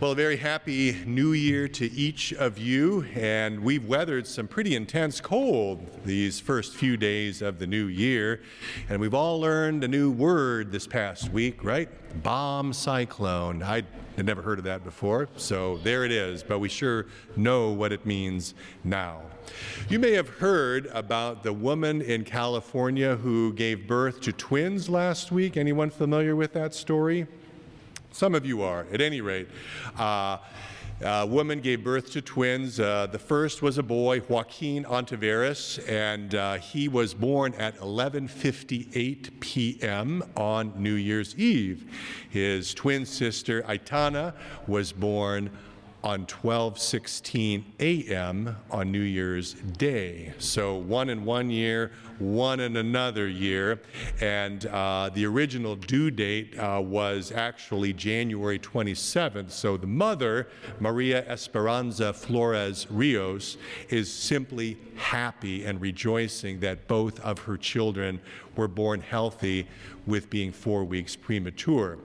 Well, a very happy new year to each of you. And we've weathered some pretty intense cold these first few days of the new year. And we've all learned a new word this past week, right? Bomb cyclone. I had never heard of that before. So there it is. But we sure know what it means now. You may have heard about the woman in California who gave birth to twins last week. Anyone familiar with that story? Some of you are, at any rate. Uh, a woman gave birth to twins. Uh, the first was a boy, Joaquin Ontiveros, and uh, he was born at 11:58 p.m. on New Year's Eve. His twin sister, Aitana, was born on 12:16 a.m. on New Year's Day. So one in one year, one in another year, and uh, the original due date uh, was actually January 27th. So the mother, Maria Esperanza Flores Rios, is simply happy and rejoicing that both of her children were born healthy, with being four weeks premature.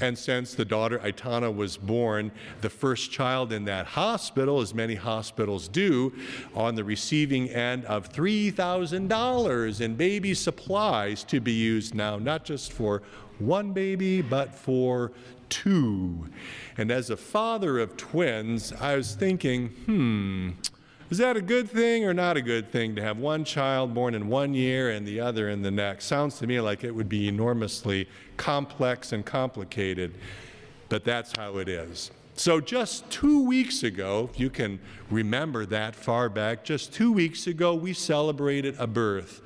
And since the daughter Aitana was born, the first child in that hospital, as many hospitals do, on the receiving end of $3,000 in baby supplies to be used now, not just for one baby, but for two. And as a father of twins, I was thinking, hmm, is that a good thing or not a good thing to have one child born in one year and the other in the next? Sounds to me like it would be enormously complex and complicated, but that's how it is. So, just two weeks ago, if you can remember that far back, just two weeks ago, we celebrated a birth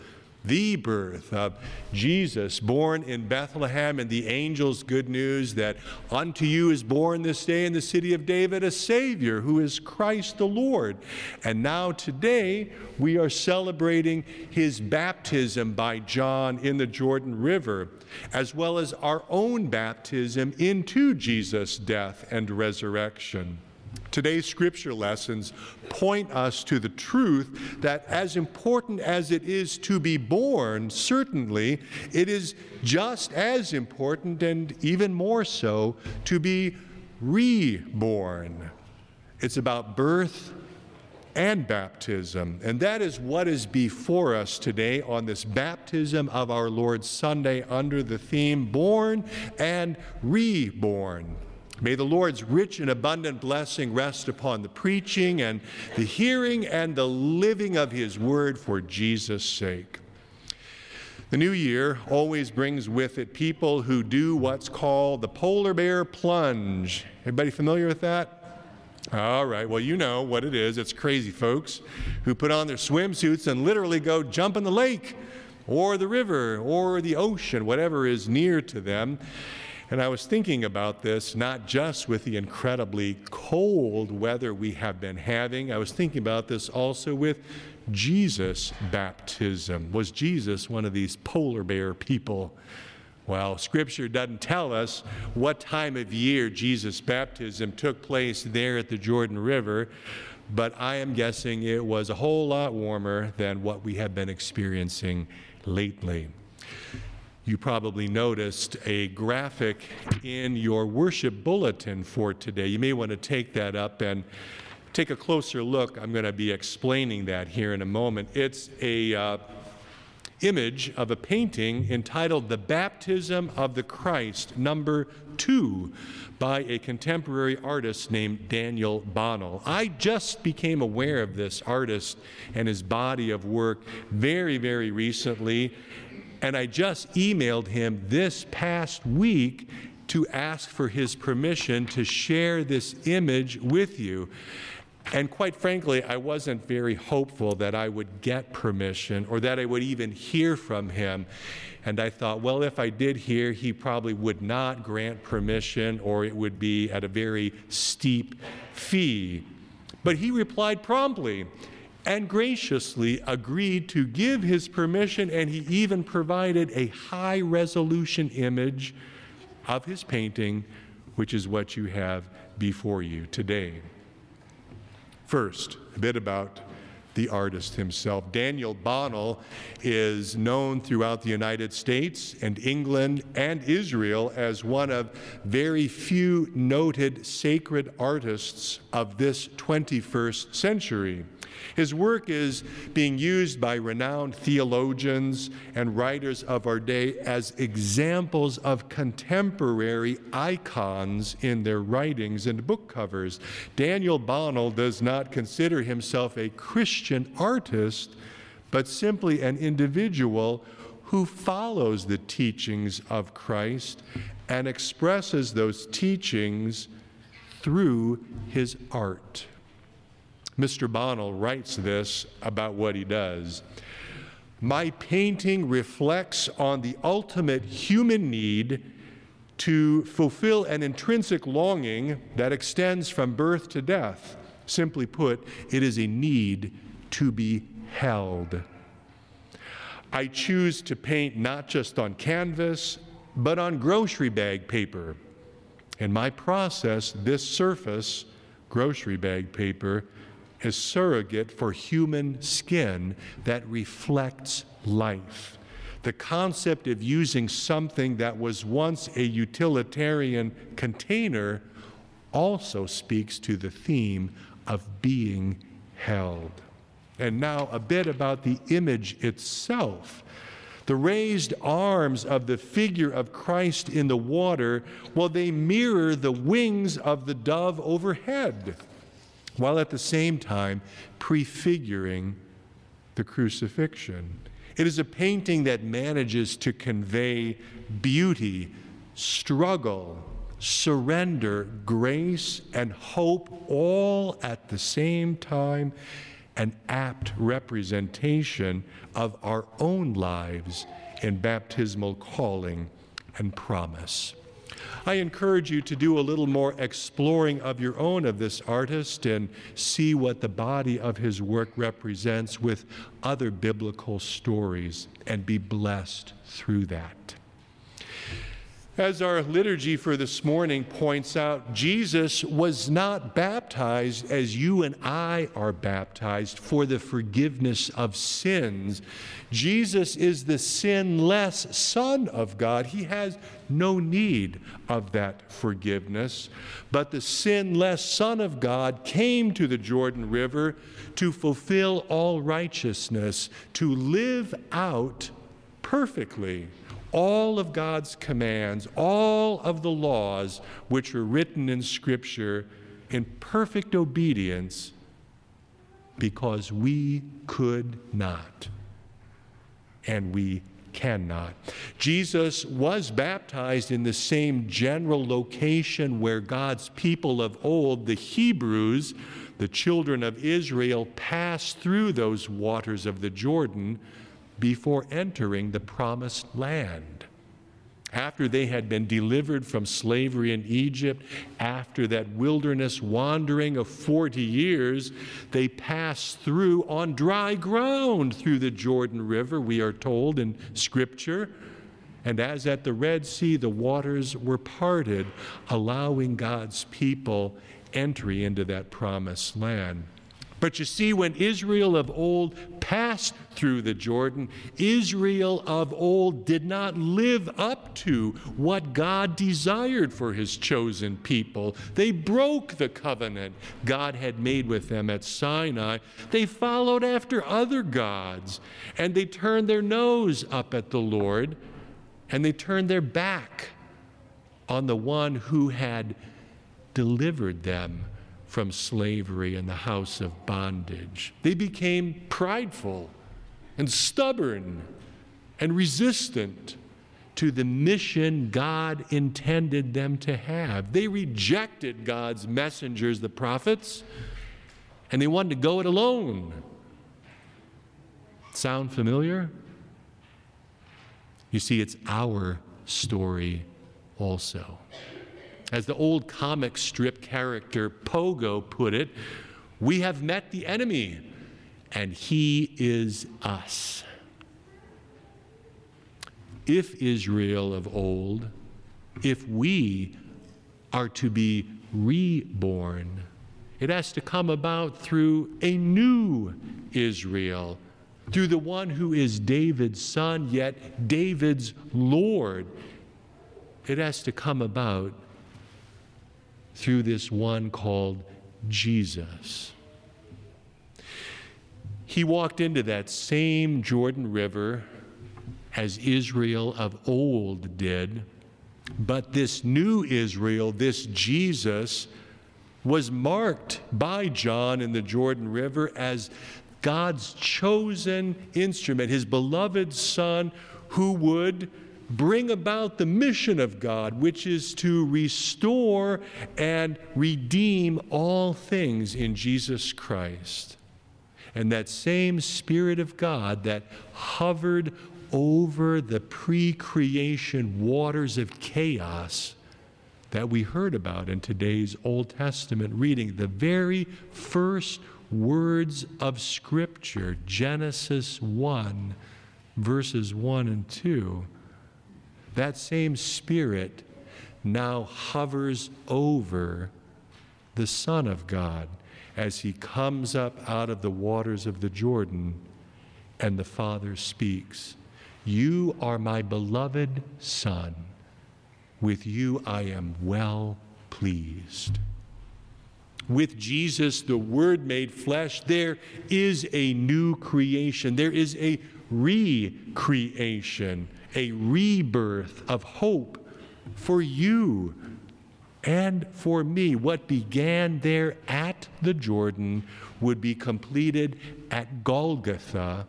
the birth of Jesus, born in Bethlehem, and the angel's good news that unto you is born this day in the city of David a Savior who is Christ the Lord. And now today we are celebrating his baptism by John in the Jordan River, as well as our own baptism into Jesus' death and resurrection. Today's scripture lessons point us to the truth that, as important as it is to be born, certainly, it is just as important and even more so to be reborn. It's about birth and baptism. And that is what is before us today on this baptism of our Lord Sunday under the theme Born and Reborn. May the Lord's rich and abundant blessing rest upon the preaching and the hearing and the living of his word for Jesus' sake. The new year always brings with it people who do what's called the polar bear plunge. Everybody familiar with that? All right, well, you know what it is. It's crazy folks who put on their swimsuits and literally go jump in the lake or the river or the ocean, whatever is near to them. And I was thinking about this not just with the incredibly cold weather we have been having, I was thinking about this also with Jesus' baptism. Was Jesus one of these polar bear people? Well, Scripture doesn't tell us what time of year Jesus' baptism took place there at the Jordan River, but I am guessing it was a whole lot warmer than what we have been experiencing lately you probably noticed a graphic in your worship bulletin for today. You may want to take that up and take a closer look. I'm going to be explaining that here in a moment. It's a uh, image of a painting entitled The Baptism of the Christ, number two, by a contemporary artist named Daniel Bonnell. I just became aware of this artist and his body of work very, very recently, and I just emailed him this past week to ask for his permission to share this image with you. And quite frankly, I wasn't very hopeful that I would get permission or that I would even hear from him. And I thought, well, if I did hear, he probably would not grant permission or it would be at a very steep fee. But he replied promptly and graciously agreed to give his permission, and he even provided a high resolution image of his painting, which is what you have before you today. First, a bit about the artist himself. Daniel Bonnell is known throughout the United States and England and Israel as one of very few noted sacred artists of this 21st century. His work is being used by renowned theologians and writers of our day as examples of contemporary icons in their writings and book covers. Daniel Bonnell does not consider himself a Christian artist, but simply an individual who follows the teachings of Christ and expresses those teachings through his art. Mr. Bonnell writes this about what he does. My painting reflects on the ultimate human need to fulfill an intrinsic longing that extends from birth to death. Simply put, it is a need to be held. I choose to paint not just on canvas, but on grocery bag paper. In my process, this surface, grocery bag paper, is surrogate for human skin that reflects life. The concept of using something that was once a utilitarian container also speaks to the theme of being held. And now, a bit about the image itself. The raised arms of the figure of Christ in the water, well, they mirror the wings of the dove overhead while at the same time prefiguring the crucifixion. It is a painting that manages to convey beauty, struggle, surrender, grace, and hope all at the same time, an apt representation of our own lives in baptismal calling and promise. I encourage you to do a little more exploring of your own of this artist and see what the body of his work represents with other biblical stories and be blessed through that. As our liturgy for this morning points out, Jesus was not baptized as you and I are baptized for the forgiveness of sins. Jesus is the sinless Son of God. He has no need of that forgiveness. But the sinless Son of God came to the Jordan River to fulfill all righteousness, to live out perfectly all of God's commands, all of the laws which are written in Scripture in perfect obedience because we could not and we cannot. Jesus was baptized in the same general location where God's people of old, the Hebrews, the children of Israel, passed through those waters of the Jordan before entering the promised land. After they had been delivered from slavery in Egypt, after that wilderness wandering of 40 years, they passed through on dry ground through the Jordan River, we are told in Scripture. And as at the Red Sea, the waters were parted, allowing God's people entry into that promised land. But you see, when Israel of old passed through the Jordan, Israel of old did not live up to what God desired for his chosen people. They broke the covenant God had made with them at Sinai. They followed after other gods, and they turned their nose up at the Lord, and they turned their back on the one who had delivered them from slavery and the house of bondage. They became prideful and stubborn and resistant to the mission God intended them to have. They rejected God's messengers, the prophets, and they wanted to go it alone. Sound familiar? You see, it's our story also. As the old comic strip character Pogo put it, we have met the enemy, and he is us. If Israel of old, if we are to be reborn, It has to come about through a new Israel, through the one who is David's son, yet David's Lord. It has to come about through this one called Jesus. He walked into that same Jordan River as Israel of old did, but this new Israel, this Jesus, was marked by John in the Jordan River as God's chosen instrument, his beloved Son, who would bring about the mission of God, which is to restore and redeem all things in Jesus Christ. And that same Spirit of God that hovered over the pre creation waters of chaos that we heard about in today's Old Testament reading, the very first words of Scripture, Genesis 1, verses 1 and 2, that same Spirit now hovers over the Son of God as he comes up out of the waters of the Jordan and the Father speaks. You are my beloved Son with you I am well pleased. With Jesus, the Word made flesh, there is a new creation. There is a recreation, a rebirth of hope for you and for me. What began there at the Jordan would be completed at Golgotha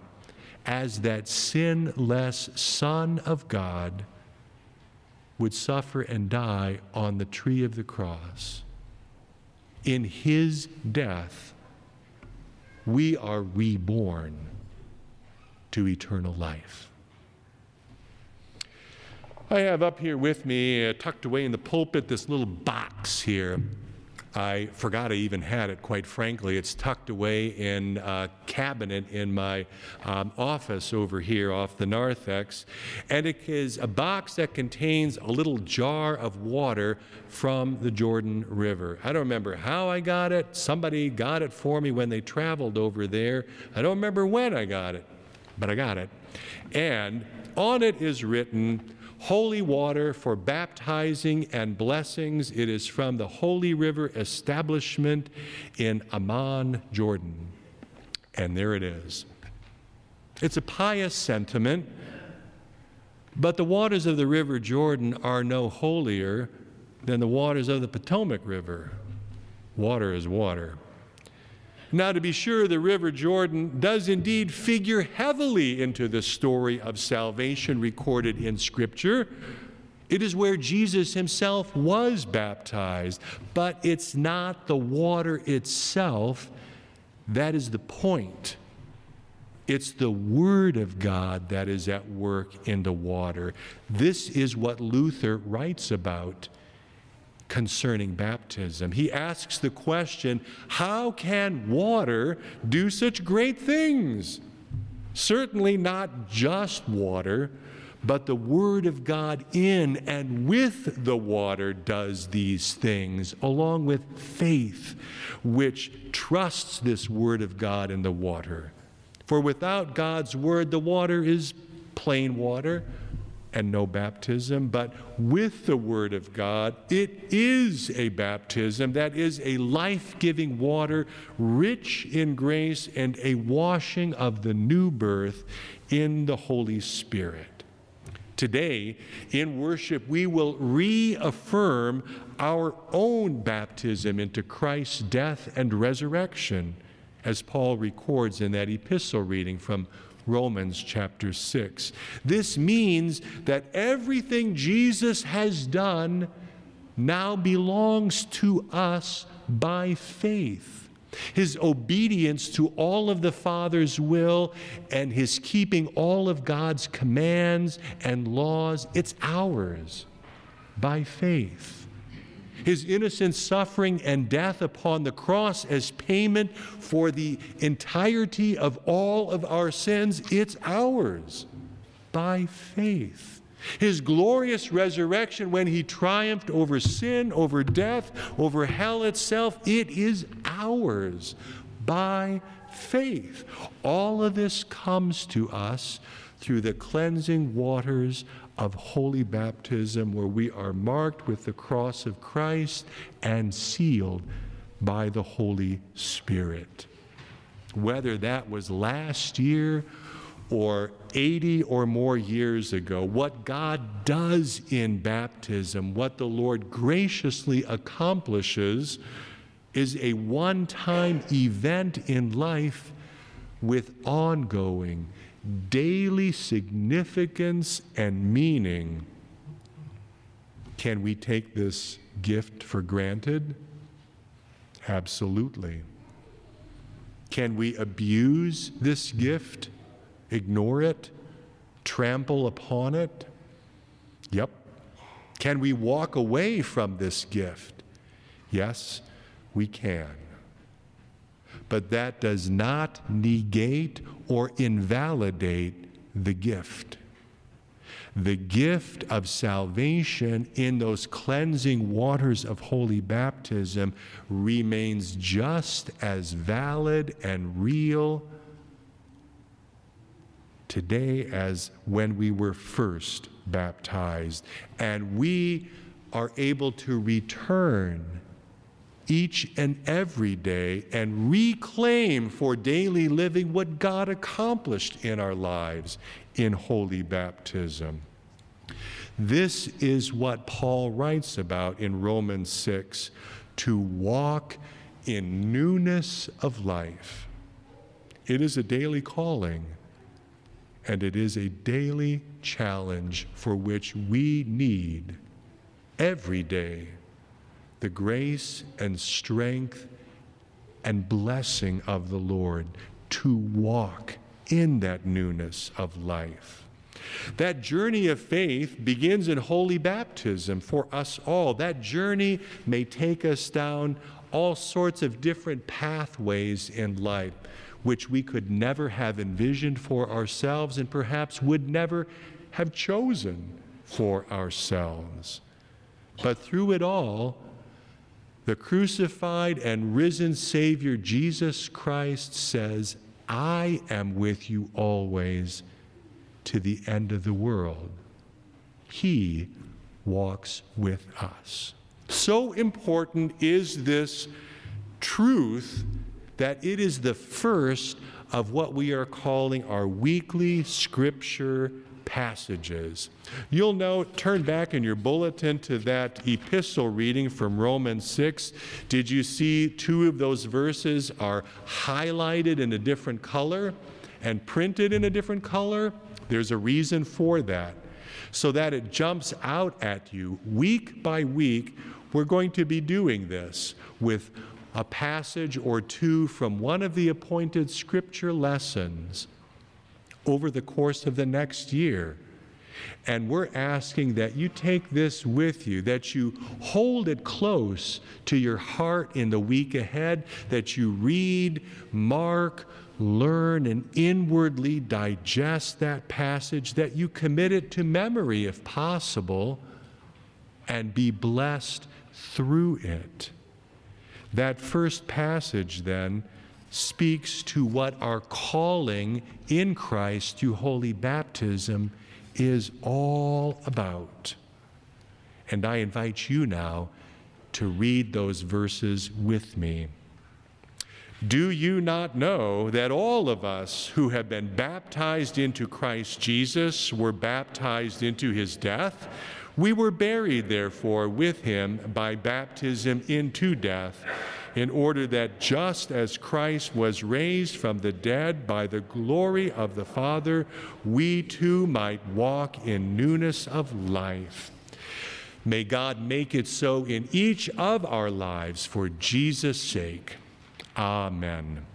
as that sinless Son of God would suffer and die on the tree of the cross. In his death, we are reborn to eternal life. I have up here with me, uh, tucked away in the pulpit, this little box here I forgot I even had it, quite frankly. It's tucked away in a cabinet in my um, office over here off the narthex. And it is a box that contains a little jar of water from the Jordan River. I don't remember how I got it. Somebody got it for me when they traveled over there. I don't remember when I got it, but I got it. And on it is written, holy water for baptizing and blessings. It is from the Holy River establishment in Amman, Jordan. And there it is. It's a pious sentiment, but the waters of the River Jordan are no holier than the waters of the Potomac River. Water is water. Now, to be sure, the River Jordan does indeed figure heavily into the story of salvation recorded in Scripture. It is where Jesus himself was baptized, but it's not the water itself that is the point. It's the Word of God that is at work in the water. This is what Luther writes about concerning baptism. He asks the question how can water do such great things? Certainly not just water, but the Word of God in and with the water does these things, along with faith, which trusts this Word of God in the water. For without God's Word, the water is plain water and no baptism, but with the Word of God, it is a baptism that is a life giving water, rich in grace, and a washing of the new birth in the Holy Spirit. Today, in worship, we will reaffirm our own baptism into Christ's death and resurrection, as Paul records in that epistle reading from Romans chapter 6. This means that everything Jesus has done now belongs to us by faith. His obedience to all of the Father's will and his keeping all of God's commands and laws, it's ours by faith his innocent suffering and death upon the cross as payment for the entirety of all of our sins, it's ours by faith. His glorious resurrection when he triumphed over sin, over death, over hell itself, it is ours by faith. All of this comes to us through the cleansing waters of holy baptism, where we are marked with the cross of Christ and sealed by the Holy Spirit. Whether that was last year or 80 or more years ago, what God does in baptism, what the Lord graciously accomplishes, is a one time event in life with ongoing, daily significance and meaning. Can we take this gift for granted? Absolutely. Can we abuse this gift, ignore it, trample upon it? Yep. Can we walk away from this gift? Yes, we can. But that does not negate or invalidate the gift. The gift of salvation in those cleansing waters of holy baptism remains just as valid and real today as when we were first baptized. And we are able to return each and every day and reclaim for daily living what God accomplished in our lives in holy baptism. This is what Paul writes about in Romans 6 to walk in newness of life. It is a daily calling, and it is a daily challenge for which we need every day the grace and strength and blessing of the Lord to walk in that newness of life. That journey of faith begins in holy baptism for us all. That journey may take us down all sorts of different pathways in life, which we could never have envisioned for ourselves and perhaps would never have chosen for ourselves. But through it all, the crucified and risen Savior Jesus Christ says, I am with you always to the end of the world. He walks with us. So important is this truth that it is the first of what we are calling our weekly scripture passages. You'll note, turn back in your bulletin to that epistle reading from Romans 6. Did you see two of those verses are highlighted in a different color and printed in a different color? There's a reason for that. So that it jumps out at you week by week. We're going to be doing this with a passage or two from one of the appointed scripture lessons over the course of the next year. And we're asking that you take this with you, that you hold it close to your heart in the week ahead, that you read, mark, learn, and inwardly digest that passage, that you commit it to memory if possible, and be blessed through it. That first passage, then, speaks to what our calling in Christ through holy baptism is all about. And I invite you now to read those verses with me. Do you not know that all of us who have been baptized into Christ Jesus were baptized into his death? We were buried, therefore, with him by baptism into death in order that just as Christ was raised from the dead by the glory of the Father, we too might walk in newness of life. May God make it so in each of our lives for Jesus' sake. Amen.